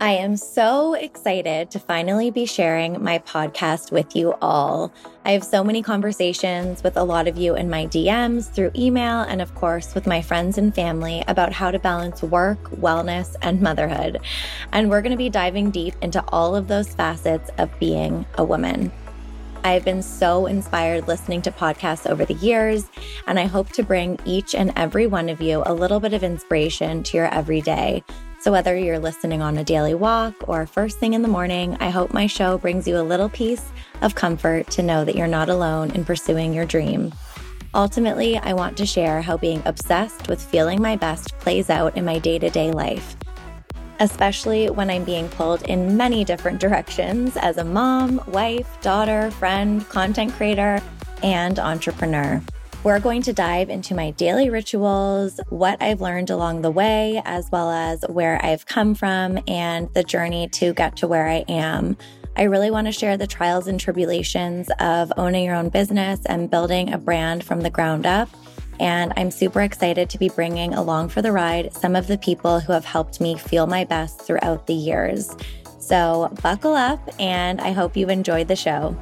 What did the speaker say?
I am so excited to finally be sharing my podcast with you all. I have so many conversations with a lot of you in my DMs, through email, and of course with my friends and family about how to balance work, wellness, and motherhood. And we're going to be diving deep into all of those facets of being a woman. I've been so inspired listening to podcasts over the years, and I hope to bring each and every one of you a little bit of inspiration to your everyday so, whether you're listening on a daily walk or first thing in the morning, I hope my show brings you a little piece of comfort to know that you're not alone in pursuing your dream. Ultimately, I want to share how being obsessed with feeling my best plays out in my day to day life, especially when I'm being pulled in many different directions as a mom, wife, daughter, friend, content creator, and entrepreneur. We're going to dive into my daily rituals, what I've learned along the way, as well as where I've come from and the journey to get to where I am. I really want to share the trials and tribulations of owning your own business and building a brand from the ground up. And I'm super excited to be bringing along for the ride some of the people who have helped me feel my best throughout the years. So buckle up, and I hope you enjoyed the show.